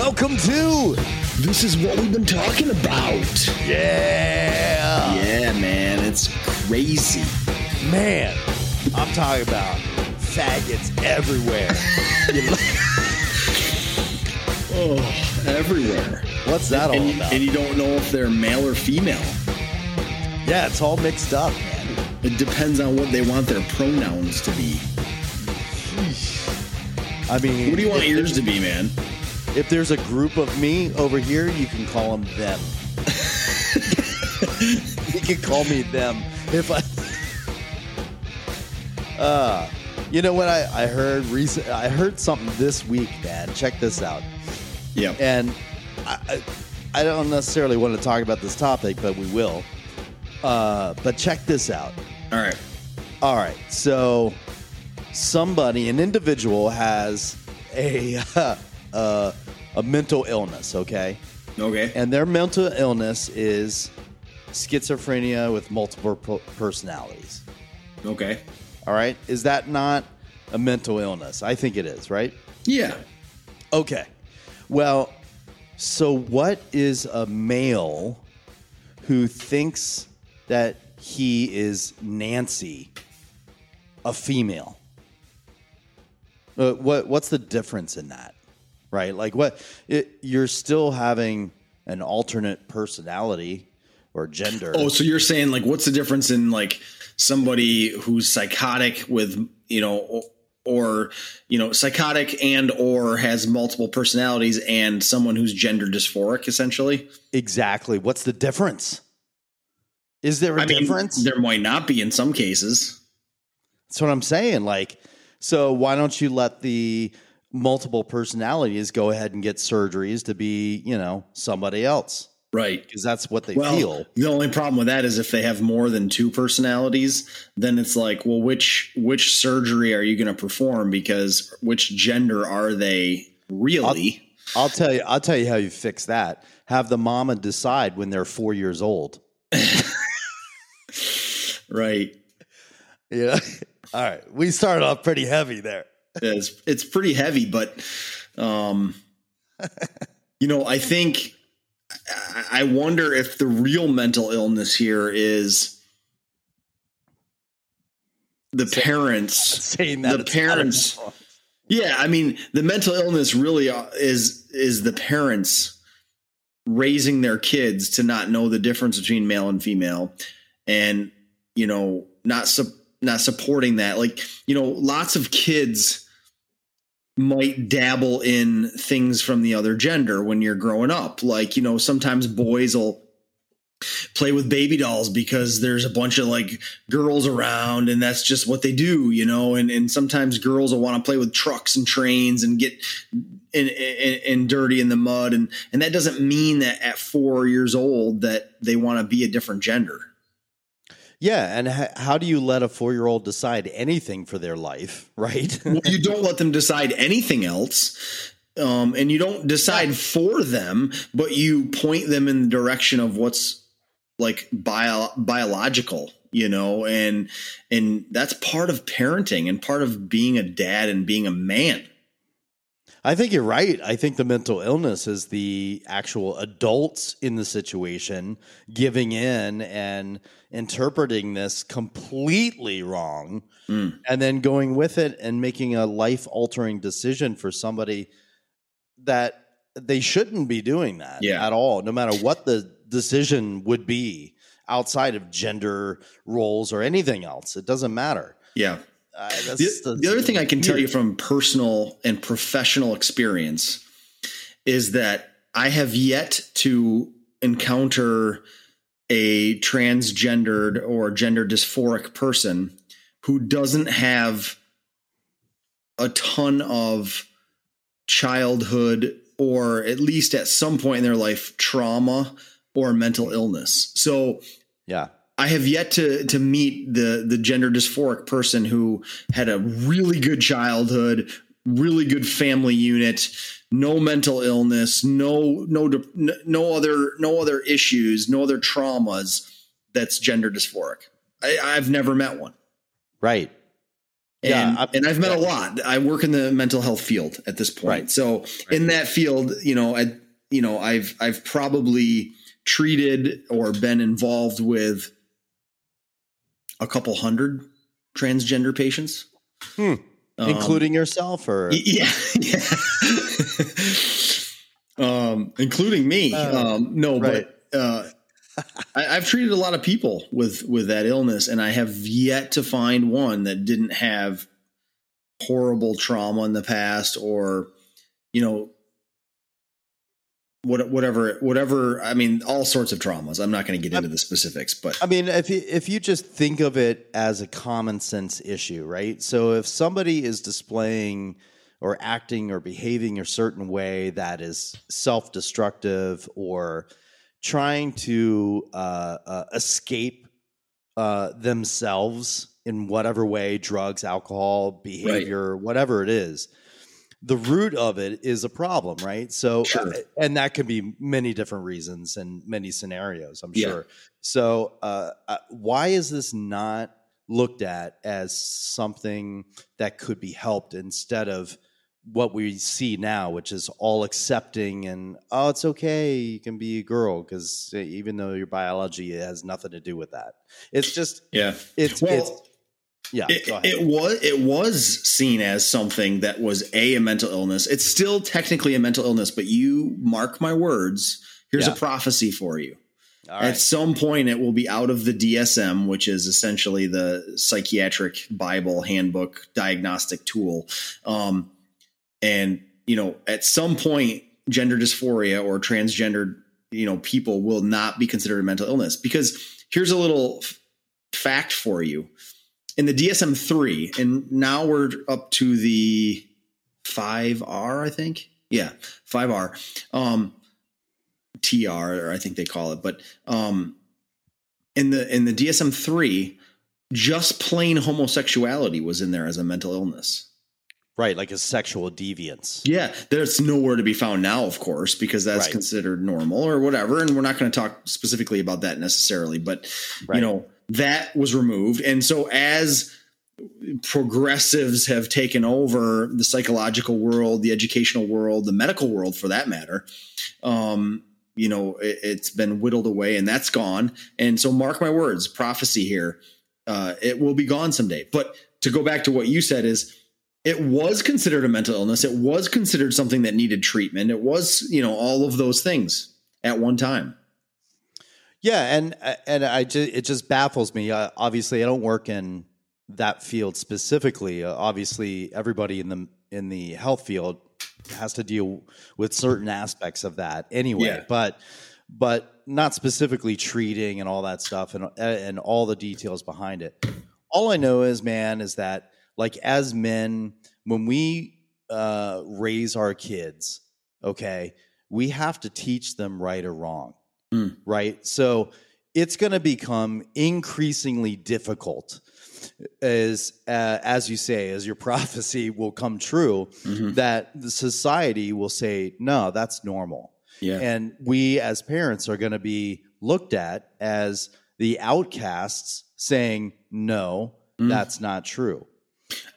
Welcome to This is what we've been talking about. Yeah. Yeah, man, it's crazy. Man, I'm talking about faggots everywhere. Oh, everywhere. What's that all and, you, about? and you don't know if they're male or female. yeah, it's all mixed up, man. It depends on what they want their pronouns to be. I mean, What do you want yours to be, man? If there's a group of me over here, you can call them them. you can call me them. If I, uh, you know what I, I heard recent? I heard something this week, man. Check this out. Yeah. and I, I I don't necessarily want to talk about this topic, but we will. Uh, but check this out. All right. All right, so somebody, an individual, has a uh, a mental illness, okay, Okay. and their mental illness is schizophrenia with multiple per- personalities. Okay. All right, is that not a mental illness? I think it is, right? Yeah. Okay. Well, so what is a male who thinks that he is Nancy, a female? Uh, what what's the difference in that? Right? Like what it, you're still having an alternate personality or gender. Oh, so you're saying like, what's the difference in like somebody who's psychotic with you know, or, or you know, psychotic and or has multiple personalities, and someone who's gender dysphoric, essentially? exactly. What's the difference? Is there a I mean, difference? there might not be in some cases. That's what I'm saying. Like, so why don't you let the multiple personalities go ahead and get surgeries to be, you know, somebody else? Right. Because that's what they Well, feel. the only problem with that is if they have more than two personalities, then it's like, well, which which surgery are you going to perform? Because which gender are they really? I'll tell you. I'll tell you how you fix that. Have the mama decide when they're four years old. right. Yeah. All right. We started off pretty heavy there. It's it's pretty heavy, but um, you know, I think I- wonder if the real mental illness here is the parents Saying that The it's not a- parents- Yeah, I mean, the mental illness really uh, is is the parents raising their kids to not know the difference between male and female, and you know, not su- not supporting that. Like, you know, lots of kids might dabble in things from the other gender when you're growing up. Like, you know, sometimes boys will play with baby dolls because there's a bunch of like girls around and that's just what they do, you know, and, and sometimes girls will want to play with trucks and trains and get in, in dirty in the mud. And, and that doesn't mean that at four years old that they want to be a different gender. Yeah. And h- how do you let a four year old decide anything for their life? Right. Well, you don't let them decide anything else. Um, and you don't decide for them, but you point them in the direction of what's like bio, biological, you know, and and that's part of parenting and part of being a dad and being a man. I think you're right. I think the mental illness is the actual adults in the situation giving in and interpreting this completely wrong Mm. and then going with it and making a life altering decision for somebody that they shouldn't be doing that Yeah. at all, no matter what the decision would be outside of gender roles or anything else. It doesn't matter. Yeah. Uh, that's- The, that's the other thing I can tell you from personal and professional experience is that I have yet to encounter a transgendered or gender dysphoric person who doesn't have a ton of childhood or at least at some point in their life trauma or mental illness. So yeah. I have yet to to meet the the gender dysphoric person who had a really good childhood, really good family unit, no mental illness, no no no other no other issues, no other traumas. That's gender dysphoric. I, I've never met one. Right. And, Yeah, I- and I've met a lot. I work in the mental health field at this point. Right. So in that field, you know, I, you know, I've, I've probably treated or been involved with a couple hundred transgender patients. Hmm. Um, including yourself or Yeah, yeah. um, including me. Uh, um, no, right. but uh, I, I've treated a lot of people with with that illness, and I have yet to find one that didn't have horrible trauma in the past, or you know, what whatever whatever. I mean, all sorts of traumas. I'm not going to get into the specifics, but I mean, if you, if you just think of it as a common sense issue, right? So if somebody is displaying or acting or behaving a certain way that is self destructive or trying to uh, uh, escape uh, themselves in whatever way drugs, alcohol, behavior, whatever it is. The root of it is a problem, right? So, Sure. uh, and that can be many different reasons and many scenarios, I'm Yeah. sure. So, uh, uh, why is this not looked at as something that could be helped instead of what we see now, which is all accepting and oh, it's okay, you can be a girl because even though your biology has nothing to do with that, it's just yeah. it's Well, it's yeah. it, it was it was seen as something that was a, a mental illness. It's still technically a mental illness, but you mark my words. Here's Yeah. a prophecy for you. At some point, it will be out of the DSM, which is essentially the psychiatric Bible handbook diagnostic tool. Um, and you know, at some point, gender dysphoria or transgendered, you know, people will not be considered a mental illness because here's a little f- fact for you in the DSM 3, and now we're up to the 5R, I think. Yeah, 5R. Um, TR, or I think they call it. But um, in the in the DSM 3, just plain homosexuality was in there as a mental illness. right, like a sexual deviance. Yeah, there's nowhere to be found now, of course, because that's Right. considered normal or whatever. And we're not going to talk specifically about that necessarily, but Right. you know, that was removed. And so as progressives have taken over the psychological world, the educational world, the medical world for that matter, um, you know, it, it's been whittled away and that's gone. And so mark my words, prophecy here, uh, it will be gone someday. But to go back to what you said is it was considered a mental illness. It was considered something that needed treatment. It was, you know, all of those things at one time. Yeah, and and I just it just baffles me. Uh, obviously, I don't work in that field specifically. Uh, obviously, everybody in the in the health field has to deal with certain aspects of that anyway. Yeah. But but not specifically treating and all that stuff and and all the details behind it. All I know is, man, is that like as men, when we uh, raise our kids, okay, we have to teach them right or wrong Mm. right? So it's going to become increasingly difficult as uh, as you say as your prophecy will come true Mhm. that the society will say no that's normal Yeah. and we as parents are going to be looked at as the outcasts saying no Mm. that's not true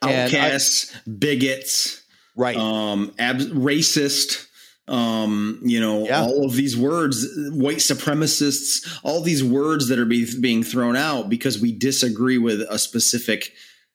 And I- Outcasts, bigots, right um, ab- racist, um, you know, Yeah. all of these words, white supremacists, all these words that are be, being thrown out because we disagree with a specific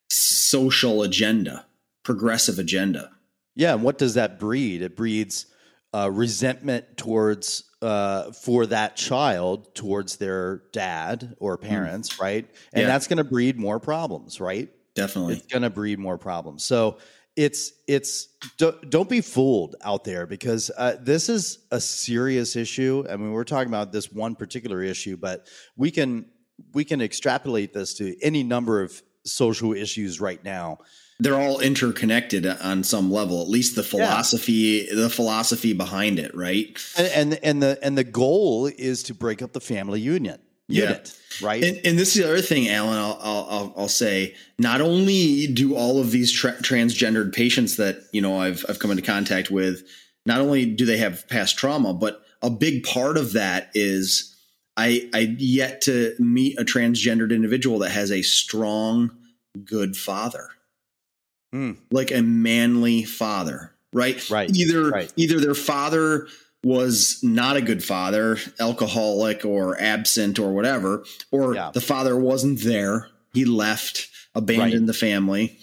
social agenda, progressive agenda. Yeah, and what does that breed? It breeds uh, resentment towards uh, for that child towards their dad or parents, right? And Yeah. that's going to breed more problems, right? Definitely. It's going to breed more problems. So it's it's don't, don't be fooled out there because uh, this is a serious issue. I mean, we're talking about this one particular issue, but we can we can extrapolate this to any number of social issues right now. They're all interconnected on some level, at least the philosophy, the philosophy behind it, right? And, and and the and the goal is to break up the family union Yeah. right? And, and this is the other thing, Alan. I'll, I'll, I'll, say. Not only do all of these tra- transgendered patients that you know I've I've come into contact with, not only do they have past trauma, but a big part of that is I I yet to meet a transgendered individual that has a strong, good father. Hmm. like a manly father, right? Right, Either right. either their father was not a good father, alcoholic or absent or whatever, or Yeah. the father wasn't there. He left, abandoned the family.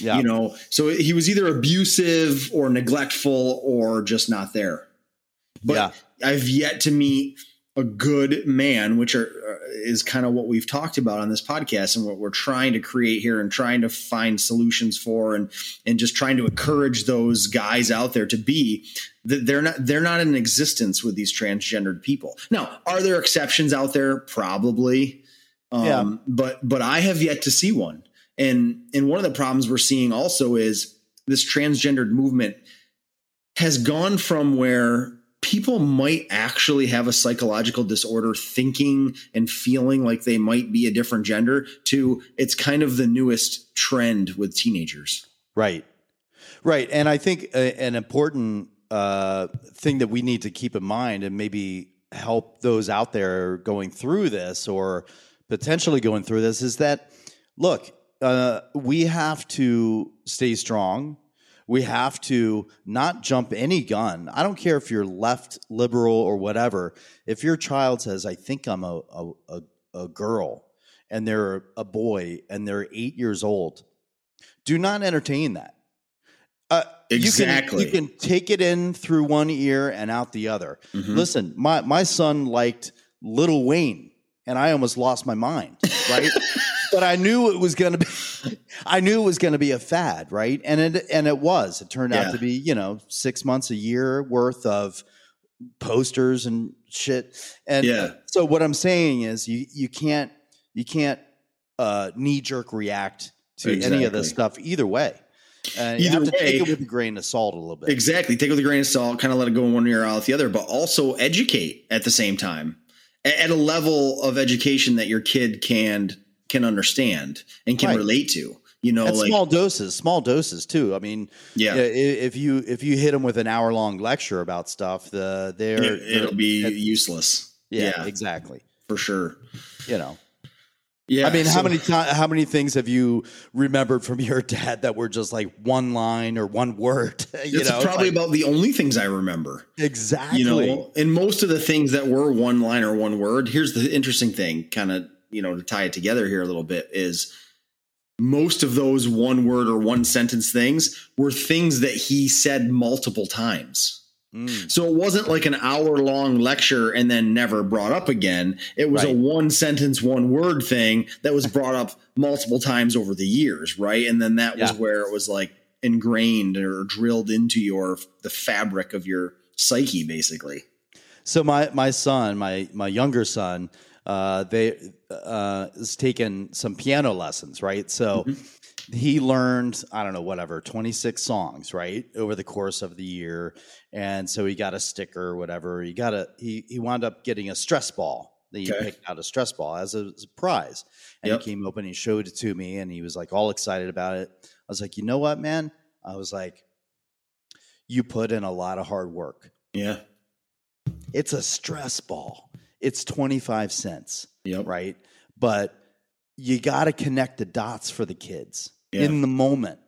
Yeah. You know, so he was either abusive or neglectful or just not there. But Yeah. I've yet to meet a good man, which are uh, is kind of what we've talked about on this podcast and what we're trying to create here and trying to find solutions for and and just trying to encourage those guys out there to be that they're not they're not in existence with these transgendered people. Now, are there exceptions out there? Probably. Um, Yeah. but but I have yet to see one. And and one of the problems we're seeing also is this transgendered movement has gone from where people might actually have a psychological disorder thinking and feeling like they might be a different gender to it's kind of the newest trend with teenagers. Right. Right. And I think a, an important uh, thing that we need to keep in mind and maybe help those out there going through this or potentially going through this is that, look, uh, we have to stay strong. We have to not jump any gun. I don't care if you're left, liberal, or whatever. If your child says, I think I'm a, a, a, girl, and they're a boy and they're eight years old, do not entertain that. Uh, you can- Exactly. You can, take it in through one ear and out the other. Mhm. Listen, my, my son liked Little Wayne, and I almost lost my mind, right? but I knew it was going to be, I knew it was going to be a fad, right? And it and it was. It turned Yeah. out to be, you know, six months, a year worth of posters and shit. And Yeah. so what I'm saying is, you you can't you can't uh, knee jerk react to any of this stuff either way. Uh, you Either have to take it with a grain of salt a little bit. Exactly. Take it with a grain of salt, kind of let it go in one ear out the other, but also educate at the same time at a level of education that your kid can can understand and can Right. relate to. You know, like small doses, small doses too. I mean, yeah, if you if you hit them with an hour long lecture about stuff, the they're it, it'll be they're- useless. yeah, yeah. exactly. for sure. You know, Yeah. I mean, how many ti how many things have you remembered from your dad that were just like one line or one word? you It's know, probably like- about the only things I remember. exactly. You know, and most of the things that were one line or one word. Here's the interesting thing, kind of, you know, to tie it together here a little bit is most of those one word or one sentence things were things that he said multiple times. Mm, So it wasn't like an hour long lecture and then never brought up again. It was a one sentence, one word thing that was brought up multiple times over the years, right? And then that was where it was like ingrained or drilled into your the fabric of your psyche, basically. So my my son, my my younger son, uh, they uh, is taking some piano lessons, right? So he learned I don't know whatever twenty six songs, right, over the course of the year, and so he got a sticker or whatever. He got a he he wound up getting a stress ball. That he Okay. picked out a stress ball as a, as a prize, and Yep. he came up and he showed it to me, and he was like all excited about it. I was like, you know what, man? I was like, you put in a lot of hard work. Yeah. It's a stress ball. It's 25 cents, Yep. right? But you got to connect the dots for the kids Yeah. in the moment.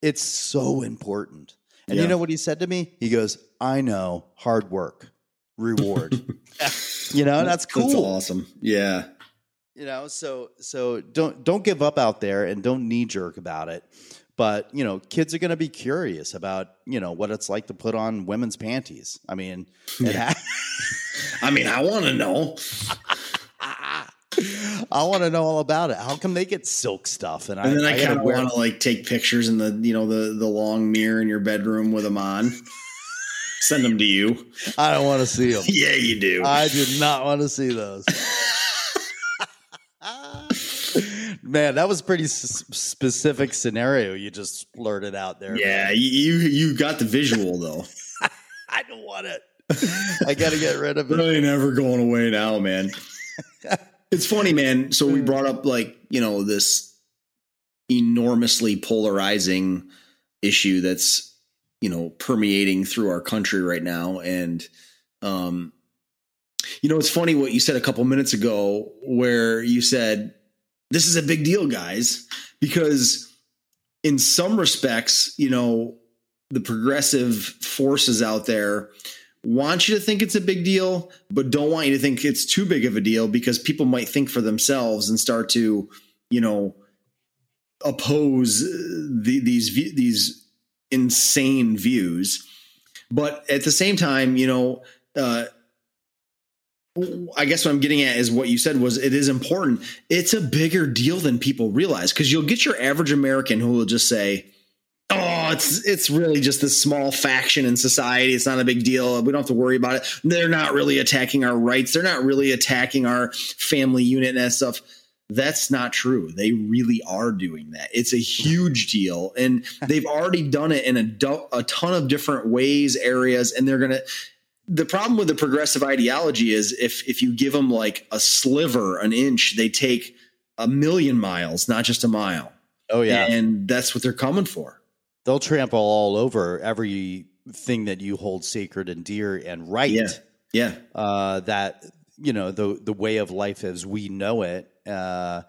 It's so important. And Yeah. you know what he said to me? He goes, I know hard work, reward. you know, that's cool. That's awesome. Yeah. You know, so so don't don't give up out there and don't knee jerk about it. But you know, kids are going to be curious about you know what it's like to put on women's panties. I mean, it Yeah. ha- I mean, I want to know. I want to know all about it. How come they get silk stuff? And, And then I, gotta kind of want to like take pictures in the, you know, the the long mirror in your bedroom with them on. Send them to you. I don't want to see them. Yeah, you do. I do not want to see those. Man, that was a pretty s- specific scenario you just blurted out there. yeah, man. you you got the visual though. I don't want it. I got to get rid of It ain't never going away now, man. it's funny, man. So we brought up like, you know, this enormously polarizing issue that's, you know, permeating through our country right now. And um, you know, it's funny what you said a couple minutes ago where you said, This is a big deal, guys, because in some respects, you know, the progressive forces out there want you to think it's a big deal, but don't want you to think it's too big of a deal because people might think for themselves and start to, you know, oppose the, these these insane views. But at the same time, you know, uh, I guess what I'm getting at is what you said was it is important. It's a bigger deal than people realize because you'll get your average American who will just say, "Oh, it's it's really just this small faction in society. It's not a big deal. We don't have to worry about it. They're not really attacking our rights. They're not really attacking our family unit and that stuff." That's not true. They really are doing that. It's a huge deal, and they've already done it in a, do- a ton of different ways, areas, and they're gonna the problem with the progressive ideology is if if you give them like a sliver, an inch, they take a million miles, not just a mile. Oh yeah, and that's what they're coming for. They'll trample all over everything that you hold sacred and dear and right. Yeah, yeah. Uh, that you know the the way of life as we know it. Uh,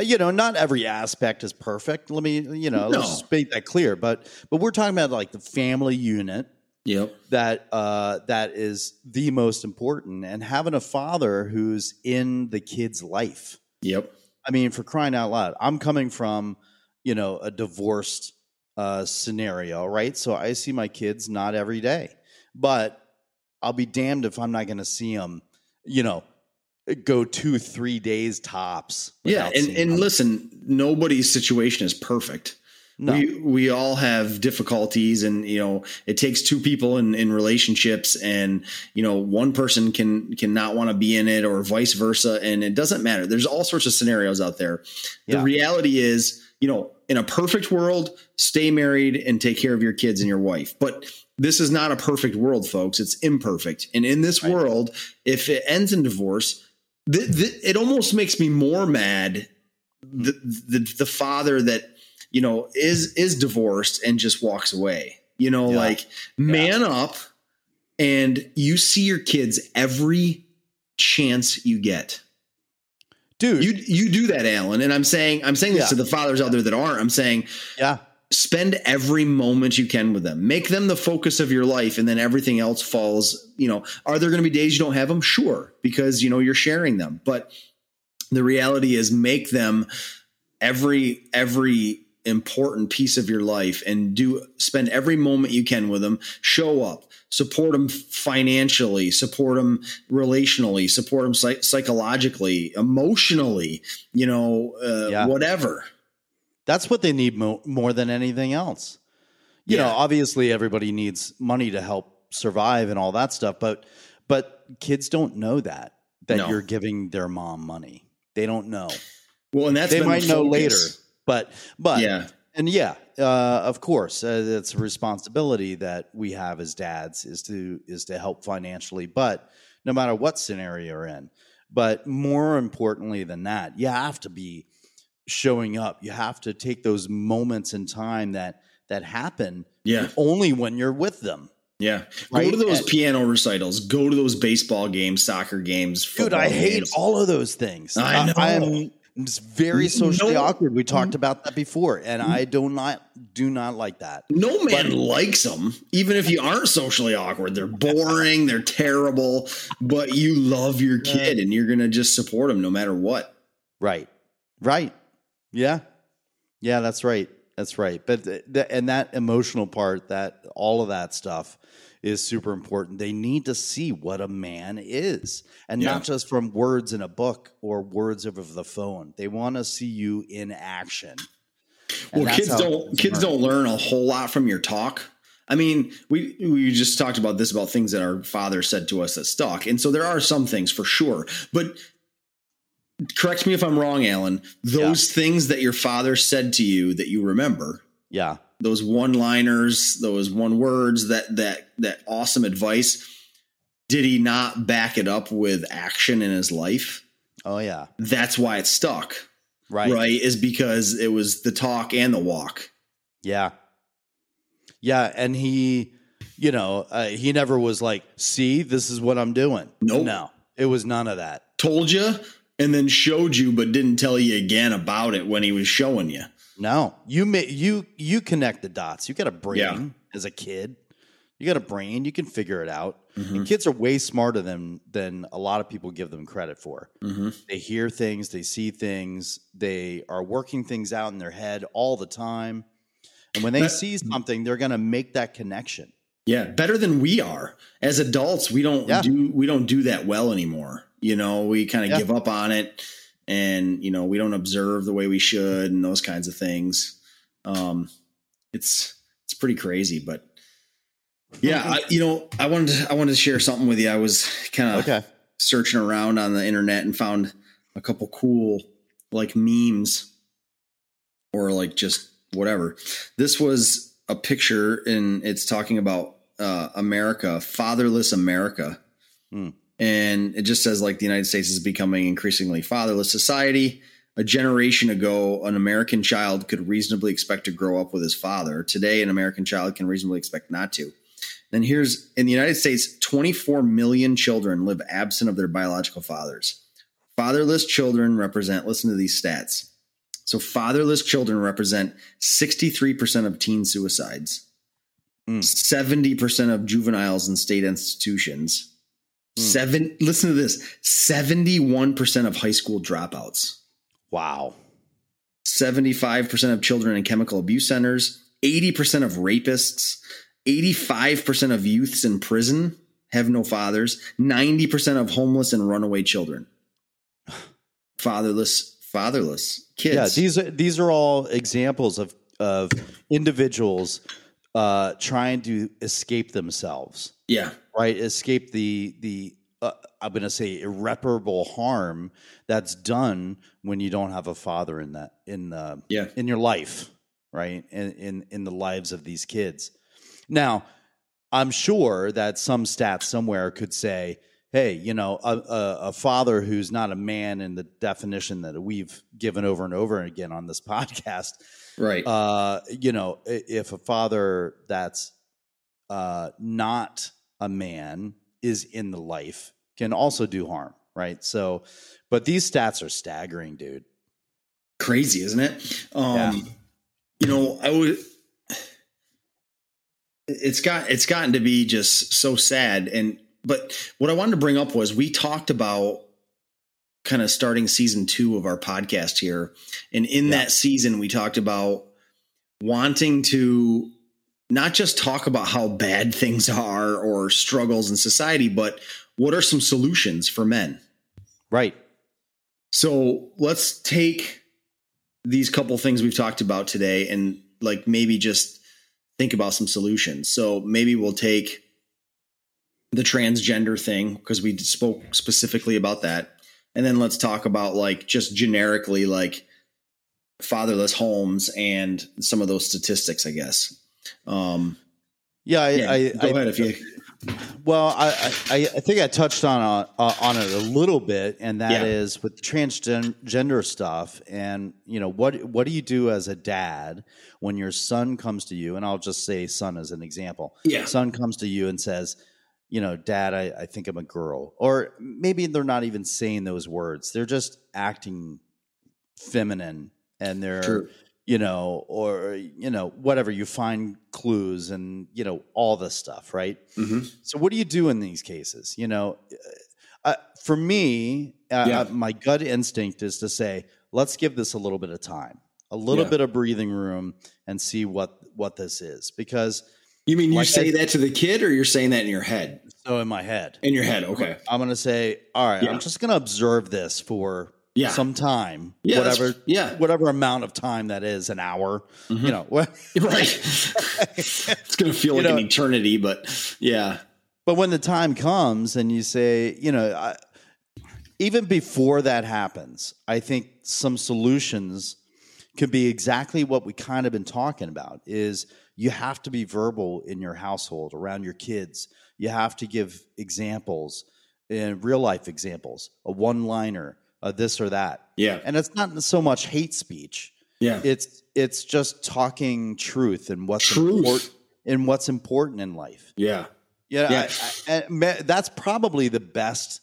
you know, not every aspect is perfect. Let me, you know, no. let's just make that clear. But but we're talking about like the family unit Yep. That uh, that is the most important, and having a father who's in the kid's life. Yep. I mean, for crying out loud, I'm coming from you know a divorced uh, scenario, right? So I see my kids not every day, but I'll be damned if I'm not going to see them. You know, go two, three days tops. Yeah, and and them. listen, nobody's situation is perfect. No. We we all have difficulties, and you know it takes two people in, in relationships, and you know one person can can not want to be in it, or vice versa, and it doesn't matter. There's all sorts of scenarios out there. The reality is, you know, in a perfect world, stay married and take care of your kids and your wife. But this is not a perfect world, folks. It's imperfect, and in this right. world, if it ends in divorce, th- th- it almost makes me more mad. The, the the father that you know, is is divorced and just walks away. You know, yeah. like man yeah. up and you see your kids every chance you get. Dude, you you do that, Alan, and I'm saying I'm saying this yeah. to the fathers out there that aren't. I'm saying, yeah, spend every moment you can with them. Make them the focus of your life, and then everything else falls. You know, are there going to be days you don't have them? Sure, because you know you're sharing them. But the reality is, make them every every important piece of your life and do spend every moment you can with them show up support them financially support them relationally support them psych- psychologically emotionally you know uh, yeah. whatever that's what they need mo- more than anything else you yeah. know obviously everybody needs money to help survive and all that stuff but but kids don't know that that no. you're giving their mom money they don't know well and that's they might the know later but but yeah, and yeah, uh, of course, uh, it's a responsibility that we have as dads is to is to help financially. But no matter what scenario you're in, but more importantly than that, you have to be showing up. You have to take those moments in time that that happen. Yeah, only when you're with them. Yeah. Right? Go to those and, piano recitals. Go to those baseball games, soccer games. Dude, I games. hate all of those things. I know. I, am it's very socially no, awkward. We talked about that before, and I do not do not like that. No man but, likes them, even if you aren't socially awkward. They're boring, they're terrible, but you love your kid, and you're gonna just support them no matter what. Right, right, yeah, yeah. That's right. That's right. But the, the, and that emotional part, that all of that stuff is super important. They need to see what a man is, and yeah. not just from words in a book or words over the phone. They want to see you in action. And well, kids don't kids learn. don't learn a whole lot from your talk. I mean, we we just talked about this about things that our father said to us that stuck, and so there are some things for sure. But correct me if I'm wrong, Alan. Those yeah. things that your father said to you that you remember, yeah, those one liners, those one words, that that that awesome advice. Did he not back it up with action in his life? Oh yeah. That's why it stuck. Right. Right is because it was the talk and the walk. Yeah. Yeah, and he you know, uh, he never was like, "See, this is what I'm doing." Nope. No. It was none of that. Told you and then showed you but didn't tell you again about it when he was showing you. No, you may, you you connect the dots. You got a brain Yeah. as a kid. You got a brain. You can figure it out. Mhm. And kids are way smarter than than a lot of people give them credit for. Mhm. They hear things, they see things, they are working things out in their head all the time. And when they But- see something, they're going to make that connection. Yeah, better than we are. As adults, we don't Yeah. do we don't do that well anymore. You know, we kind of Yeah. give up on it and you know, we don't observe the way we should and those kinds of things. Um it's it's pretty crazy, but yeah, I, you know, I wanted to, I wanted to share something with you. I was kind of Okay. searching around on the internet and found a couple cool like memes or like just whatever. This was a picture and it's talking about uh, America, fatherless America. Hmm. And it just says like the United States is becoming increasingly fatherless society. A generation ago, an American child could reasonably expect to grow up with his father. Today, an American child can reasonably expect not to. Then here's in the United States, 24 million children live absent of their biological fathers. Fatherless children represent, listen to these stats. So, fatherless children represent 63% of teen suicides, Mm. 70% of juveniles in state institutions, Mm. seven, listen to this 71% of high school dropouts. Wow. 75% of children in chemical abuse centers, 80% of rapists, 85% of youths in prison have no fathers, 90% of homeless and runaway children. Fatherless, fatherless kids. Yeah, these are these are all examples of of individuals uh, trying to escape themselves, yeah, right? Escape the the uh, I'm going to say irreparable harm that's done when you don't have a father in that in the yeah, in your life, right? In in in the lives of these kids. Now, I'm sure that some stats somewhere could say, "Hey, you know, a, a, a father who's not a man in the definition that we've given over and over again on this podcast, right. uh, you know, if a father that's uh, not a man is in the life, can also do harm, right? So, but these stats are staggering, dude. Crazy, isn't it? Um, Yeah. You know, I would. It's got it's gotten to be just so sad, and but what I wanted to bring up was we talked about kind of starting season two of our podcast here, and in Yeah. that season we talked about wanting to not just talk about how bad things are or struggles in society, but what are some solutions for men? Right. So let's take these couple things we've talked about today and like maybe just think about some solutions. So maybe we'll take the transgender thing because we spoke specifically about that. And then let's talk about like just generically like fatherless homes and some of those statistics, I guess. Um, Yeah, I, yeah, I, go I, ahead if you. Well, I, I, I think I touched on uh, on it a little bit, and that Yeah. is with transgender stuff. And you know, what what do you do as a dad when your son comes to you? And I'll just say son as an example. Yeah. Son comes to you and says, you know, Dad, I, I think I'm a girl, or maybe they're not even saying those words; they're just acting feminine, and they're True. You know, or you know, whatever. You find clues and you know all this stuff, right? Mhm. So, what do you do in these cases? You know, uh, for me, uh, Yeah. uh, my gut instinct is to say, let's give this a little bit of time, a little Yeah. bit of breathing room, and see what what this is. Because You mean you Like say I- that to the kid or you're saying that in your head? so in my head, In your head. Okay. I'm going to say, all right, Yeah. I'm just going to observe this for Yeah. some time, Yeah, whatever, yeah. whatever amount of time that is, an hour, Mhm. you know. Right. it's going to feel You like know- an eternity, but yeah. But when the time comes and you say, you know, I, even before that happens, I think some solutions could be exactly what we kind of been talking about is you have to be verbal in your household around your kids. You have to give examples and real life examples, a one liner, a this or that. Yeah. And it's not so much hate speech. Yeah. It's it's just talking truth and what's Truth. important and what's important in life. Yeah. Yeah, Yeah. I, I, ma- that's probably the best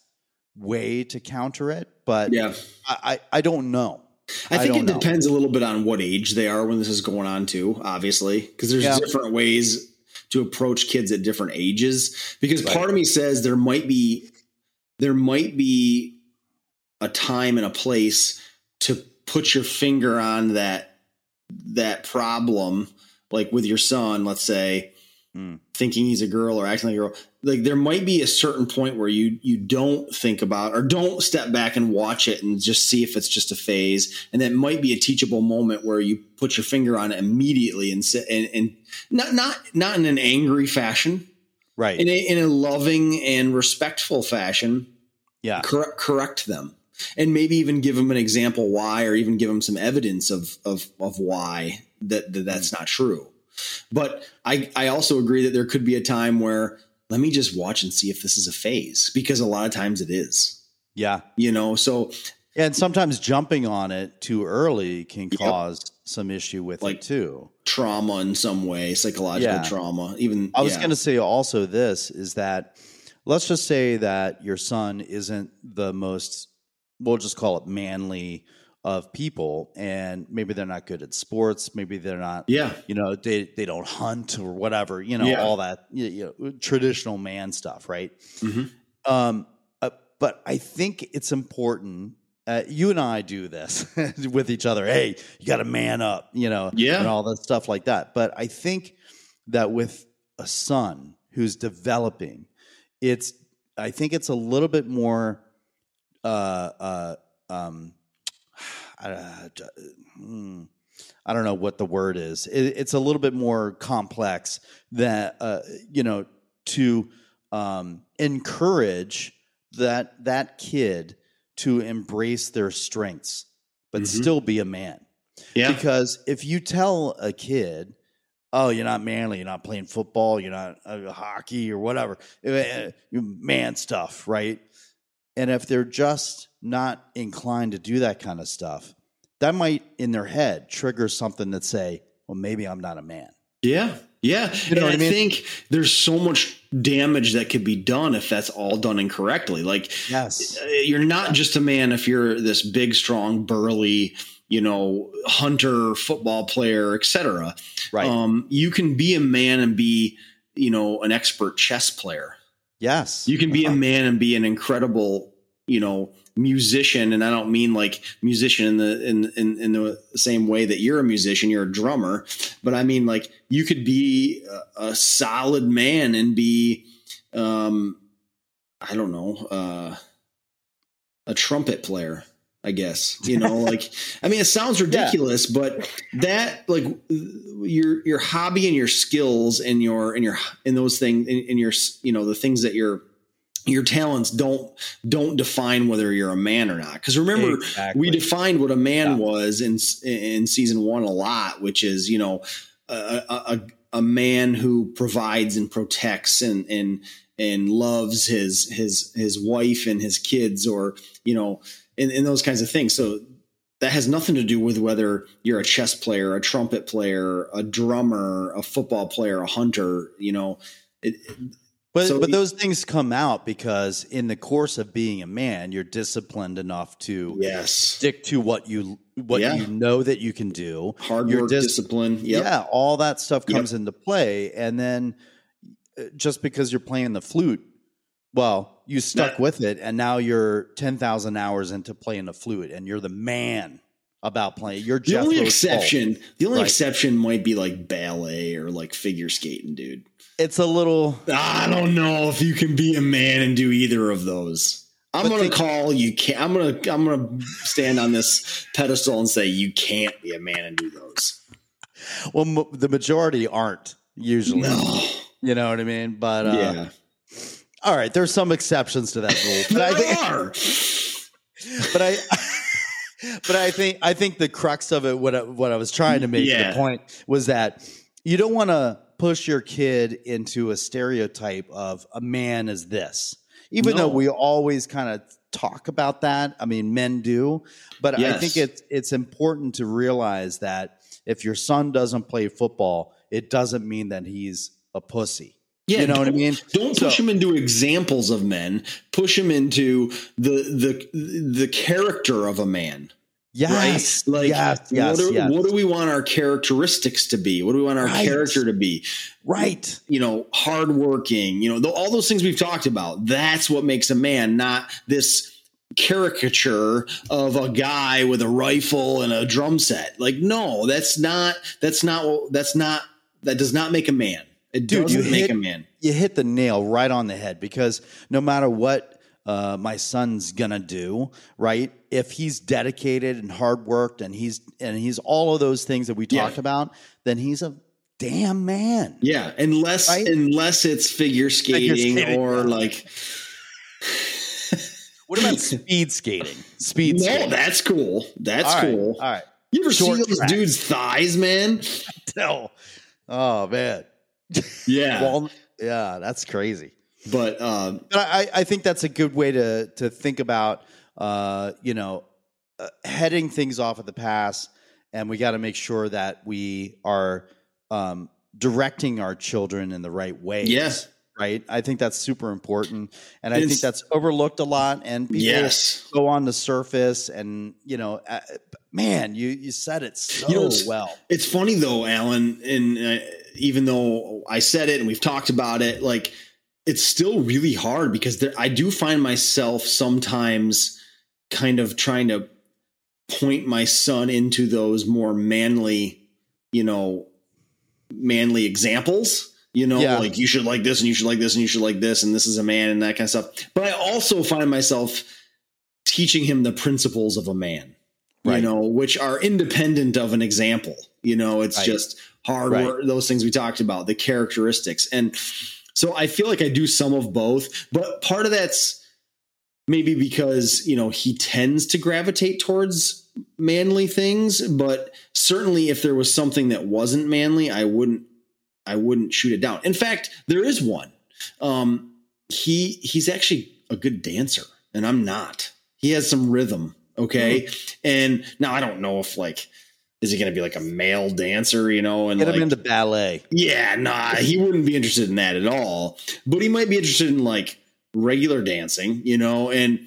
way to counter it, but Yeah. I, I, I don't know. I think it know. depends a little bit on what age they are when this is going on too, obviously, because there's Yeah. different ways to approach kids at different ages. Because Right. part of me says there might be there might be a time and a place to put your finger on that that problem, like with your son, let's say, Hmm. thinking he's a girl or acting like a girl. Like there might be a certain point where you you don't think about or don't step back and watch it and just see if it's just a phase. And that might be a teachable moment where you put your finger on it immediately and sit and, and not not not in an angry fashion, Right. in a in a loving and respectful fashion yeah. correct, correct them and maybe even give them an example why or even give them some evidence of of of why that, that that's not true but i i also agree that there could be a time where let me just watch and see if this is a phase because a lot of times it is Yeah. you know so And sometimes jumping on it too early can Yep. cause some issue with Like- it too. trauma in some way psychological Yeah. trauma even I was yeah. going to say also this is that let's just say that your son isn't the most, we'll just call it manly of people, and maybe they're not good at sports, maybe they're not, yeah you know, they they don't hunt or whatever, you know, Yeah. all that you know, traditional man stuff, right? Mhm. Um, uh, but I think it's important. Uh, you and I do this with each other. Hey, you got to man up, you know, Yeah. and all that stuff like that. But I think that with a son who's developing, it's I think it's a little bit more. Uh, uh, um, uh, hmm, I don't know what the word is. It, it's a little bit more complex that uh, you know to um, encourage that that kid to embrace their strengths, but Mhm. still be a man. yeah Because if you tell a kid, "Oh, you're not manly. You're not playing football. You're not uh, hockey or whatever, uh, man stuff, right?" And if they're just not inclined to do that kind of stuff, that might in their head trigger something that say, "Well, maybe I'm not a man." Yeah, yeah. You know and I, mean? think there's so much damage that could be done if that's all done incorrectly. Like, Yes. uh, you're not just a man if you're this big, strong, burly, you know, hunter, football player, etc. Right. Um, you can be a man and be, you know, an expert chess player. Yes. You can be Uh-huh. a man and be an incredible, you know, musician. And I don't mean like musician in the in, in in the same way that you're a musician, you're a drummer, but I mean like you could be a, a solid man and be um I don't know, uh a trumpet player. I guess you know, like I mean, it sounds ridiculous, but that like your your hobby and your skills and your and your and those things and, and your you know the things that your your talents don't don't define whether you're a man or not. Because remember, Exactly. we defined what a man Yeah. was in in season one a lot, which is you know a a, a, a man who provides and protects and and and loves his his his wife and his kids, or you know, and, and those kinds of things. So that has nothing to do with whether you're a chess player, a trumpet player, a drummer, a football player, a hunter. You know, it, But So but those things come out because in the course of being a man, you're disciplined enough to yes, stick to what you what Yeah. you know that you can do. hard work, dis- discipline. Yep. Yeah, all that stuff Yep. comes into play, and then uh, just because you're playing the flute, well, you stuck That- with it, and now you're ten thousand hours into playing the flute, and you're the man about playing. You're just The only exception, the only Right. exception might be like ballet or like figure skating, dude. It's a little. I don't know if you can be a man and do either of those. I'm gonna call you can't. I'm gonna I'm gonna stand on this pedestal and say you can't be a man and do those. Well, the majority aren't usually. No. You know what I mean? But uh, yeah, all right, there's some exceptions to that rule. But I think, are. but I, but I think I think the crux of it, what I, what I was trying to make Yeah. the point was that you don't want to push your kid into a stereotype of a man is this, even though we always kind of talk about that. I mean, men do, but I think it's it's important to realize that if your son doesn't play football, it doesn't mean that he's a pussy. Yeah, you know what I mean? Don't So- push him into examples of men. Push him into the the the character of a man. Yes. Like, yes. Yes. what, do, yes. what do we want our characteristics to be? What do we want our Right. character to be? right. You know, hardworking. You know, th- all those things we've talked about. That's what makes a man, not this caricature of a guy with a rifle and a drum set. Like, no, that's not. That's not. That's not. That does not make a man. It Dude, you make hit- a man. You hit the nail right on the head because no matter what uh, my son's gonna do, right? If he's dedicated and hard worked and he's and he's all of those things that we Yeah. talked about, then he's a damn man. Yeah, unless Right? unless it's figure skating, skating, or yeah. like. What about speed skating? Speed No, skating. that's cool. That's All right, cool. All right. You ever Short see those track. dudes' thighs, man? No. Oh man. Yeah, Well, yeah, that's crazy. but um, But I, I think that's a good way to to think about, uh, you know, uh, heading things off at the pass, and we got to make sure that we are um, directing our children in the right way. Yes. right. I think that's super important, and I It's- think that's overlooked a lot. And people yes, go on the surface, and you know, uh, man, you you said it so You know, it's- well. it's funny though, Alan. And uh, even though I said it and we've talked about it, like it's still really hard because there, I do find myself sometimes kind of trying to point my son into those more manly, you know, manly examples. You know, Yeah. like you should like this and you should like this and you should like this and this is a man and that kind of stuff. But I also find myself teaching him the principles of a man, you know, which are independent of an example. You know, it's Right. just hard Right. work, those things we talked about, the characteristics. And so I feel like I do some of both, but part of that's maybe because, you know, he tends to gravitate towards manly things, but certainly if there was something that wasn't manly, I wouldn't I wouldn't shoot it down. In fact, there is one. Um he he's actually a good dancer and I'm not. He has some rhythm, okay? And now I don't know if like is he going to be like a male dancer, you know, and Get like, him into ballet. yeah, nah, he wouldn't be interested in that at all. But he might be interested in like regular dancing, you know, and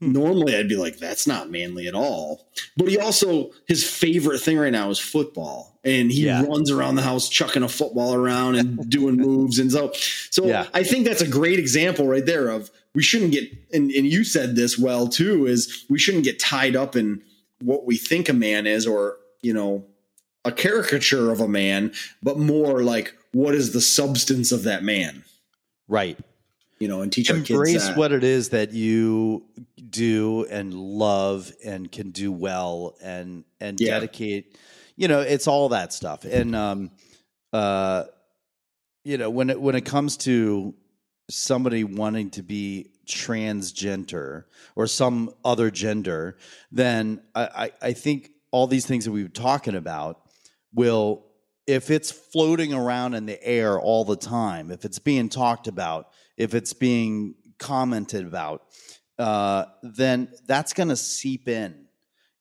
hmm. normally I'd be like, that's not manly at all. But he also, his favorite thing right now is football. And he Yeah. runs around the house chucking a football around and doing moves. And so, so Yeah. I think that's a great example right there of we shouldn't get, and, and you said this well too, is we shouldn't get tied up in what we think a man is or, you know, a caricature of a man, but more like what is the substance of that man, Right. you know, and teach our kids embrace what it is that you do and love and can do well and and Yeah. dedicate you know it's all that stuff and um uh you know when it when it comes to somebody wanting to be transgender or some other gender then i i, I think all these things that we were talking about will if it's floating around in the air all the time if it's being talked about if it's being commented about, uh, then that's going to seep in.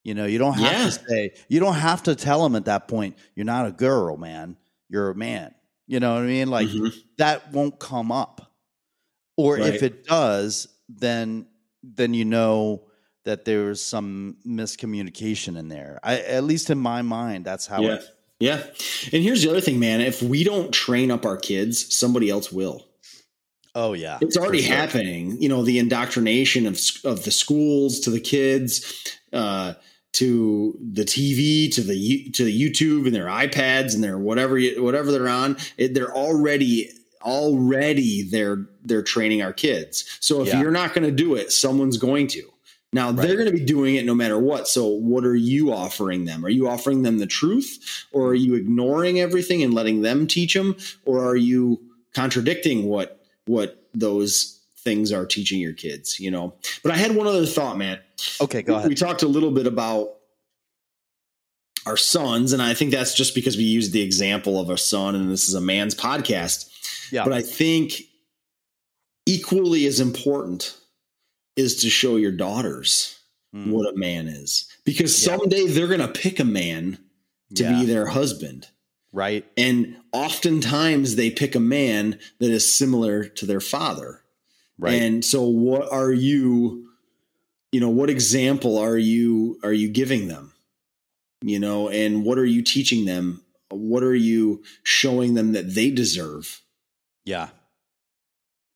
You know, you don't have Yeah. to say, you don't have to tell them at that point, you're not a girl, man. You're a man. You know what I mean? Like Mhm. that won't come up. Or Right. if it does, then then you know that there's some miscommunication in there. I, at least in my mind, that's how yeah. it. Yeah. And here's the other thing, man. If we don't train up our kids, somebody else will. Oh yeah, It's already sure. happening. You know, the indoctrination of of the schools to the kids, uh, to the TV, to the to the YouTube and their iPads and their whatever whatever they're on. It, they're already already they're they're training our kids. So if Yeah. you're not going to do it, someone's going to. Now Right. they're going to be doing it no matter what. So what are you offering them? Are you offering them the truth, or are you ignoring everything and letting them teach them, or are you contradicting what what those things are teaching your kids? You know. But I had one other thought, man. Okay, go ahead. We talked a little bit about our sons, and I think that's just because we used the example of a son, and this is a man's podcast. Yeah. But I think equally as important is to show your daughters Mm. what a man is, because Yeah. someday they're going to pick a man to Yeah. be their husband. right. And oftentimes they pick a man that is similar to their father. Right. And so what are you you know what example are you are you giving them you know and what are you teaching them what are you showing them that they deserve Yeah.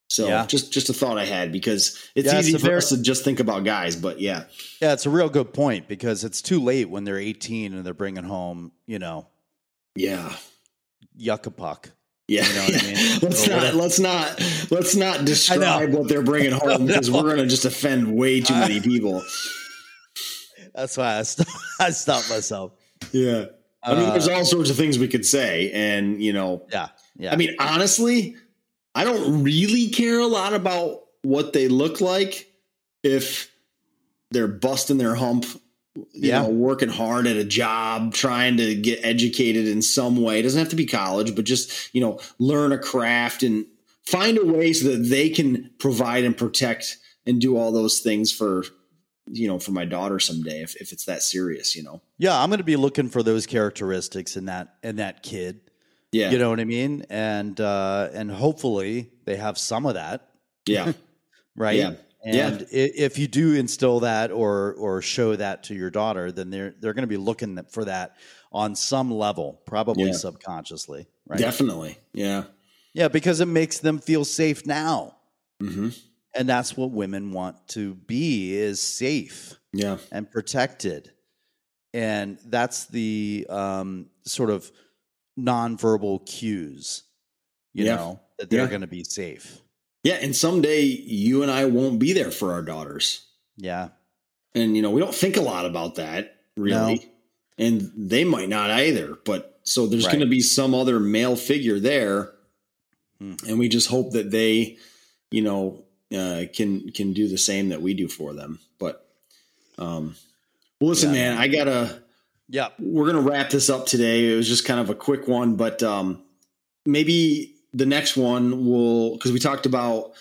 So Yeah. just just a thought i had because it's Yeah, easy a for us to just think about guys but yeah Yeah, it's a real good point because it's too late when they're 18 and they're bringing home, you know, yeah yucca yeah, You know what I mean? let's not let's not let's not describe what they're bringing home because we're gonna just offend way too many people That's why I, st- I stopped myself. yeah i mean Uh, there's all sorts of things we could say and you know Yeah. Yeah. I mean, honestly, I don't really care a lot about what they look like if they're busting their hump, you Yeah. know, working hard at a job, trying to get educated in some way. It doesn't have to be college, but just, you know, learn a craft and find a way so that they can provide and protect and do all those things for, you know, for my daughter someday if, if it's that serious, you know. yeah, I'm going to be looking for those characteristics in that in that kid. Yeah. You know what I mean? And uh and hopefully they have some of that, yeah. right? Yeah. And Yeah. if you do instill that or or show that to your daughter, then they're they're going to be looking for that on some level, probably Yeah. subconsciously, right? Definitely. Yeah. Yeah, because it makes them feel safe now. hmm And that's what women want to be is safe Yeah. and protected. And that's the um, sort of nonverbal cues, you Yeah. know, that they're Yeah. going to be safe. Yeah, and someday you and I won't be there for our daughters. Yeah. And you know, we don't think a lot about that really. No. And they might not either, but so there's Right. going to be some other male figure there Hmm. and we just hope that they, you know, uh, can can do the same that we do for them. But um well, listen, Yeah. man, I got to Yeah. we're gonna wrap this up today. It was just kind of a quick one, but um, maybe the next one will because we talked about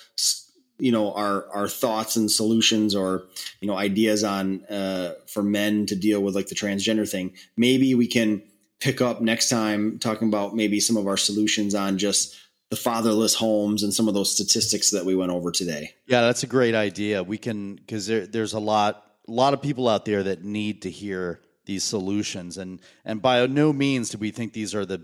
you know our our thoughts and solutions or you know ideas on uh, for men to deal with like the transgender thing. Maybe we can pick up next time talking about maybe some of our solutions on just the fatherless homes and some of those statistics that we went over today. Yeah, that's a great idea. We can because there, there's a lot a lot of people out there that need to hear these solutions, and and by no means do we think these are the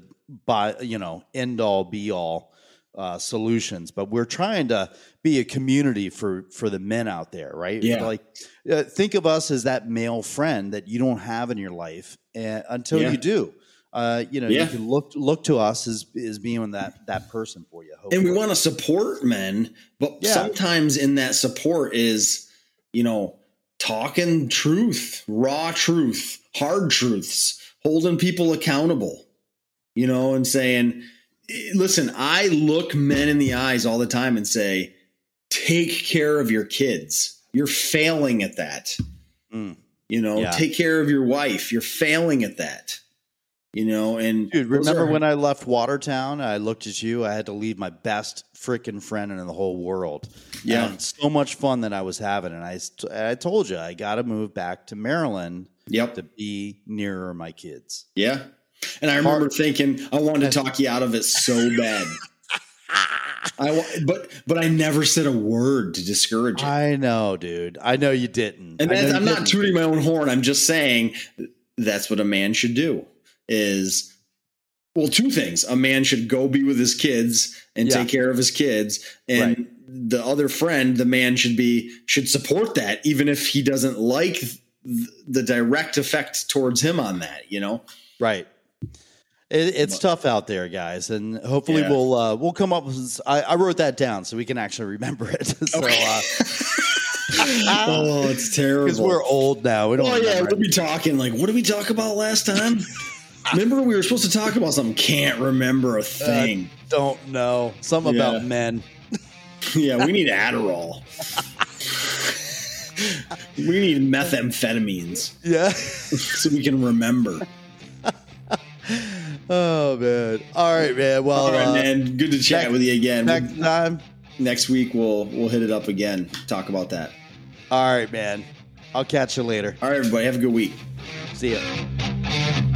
by you know end all be all uh, solutions, but we're trying to be a community for for the men out there, right? Yeah. like uh, think of us as that male friend that you don't have in your life uh, until Yeah. you do. Uh, you know, Yeah. you can look look to us as as being that that person for you. and we want to support men but Yeah. sometimes in that support is you know talking truth raw truth hard truths holding people accountable you know and saying "Eh, listen i look men in the eyes all the time and say take care of your kids you're failing at that Mm. you know Yeah. take care of your wife you're failing at that you know and Dude, remember are- when I left Watertown? I looked at you. I had to leave my best freaking friend in the whole world. Yeah. And so much fun that I was having, and I, I told you I got to move back to Maryland yep to be nearer my kids. Yeah. And I remember thinking I wanted to talk you out of it so bad. I but but I never said a word to discourage it. I know, dude. I know you didn't. and I know that's, you I'm not didn't. tooting my own horn. I'm just saying that's what a man should do. Is well, two things. A man should go be with his kids and Yeah. take care of his kids, and Right. the other friend, the man should be should support that, even if he doesn't like the direct effect towards him on that. You know. Right. It, it's tough out there, guys, and hopefully Yeah. we'll uh, we'll come up with. I, I wrote that down so we can actually remember it. so, uh, oh, it's terrible. because we're old now, we don't. Oh yeah, we'll be talking like, what did we talk about last time? Remember we were supposed to talk about something. Can't remember a thing. don't know. Something Yeah. about men. yeah, we need Adderall. we need methamphetamines Yeah. so we can remember. oh man. All right, man. Well, All right, uh, man. Good to chat next- with you again. next time. Next week we'll we'll hit it up again. Talk about that. All right, man. I'll catch you later. All right, everybody. Have a good week. See ya.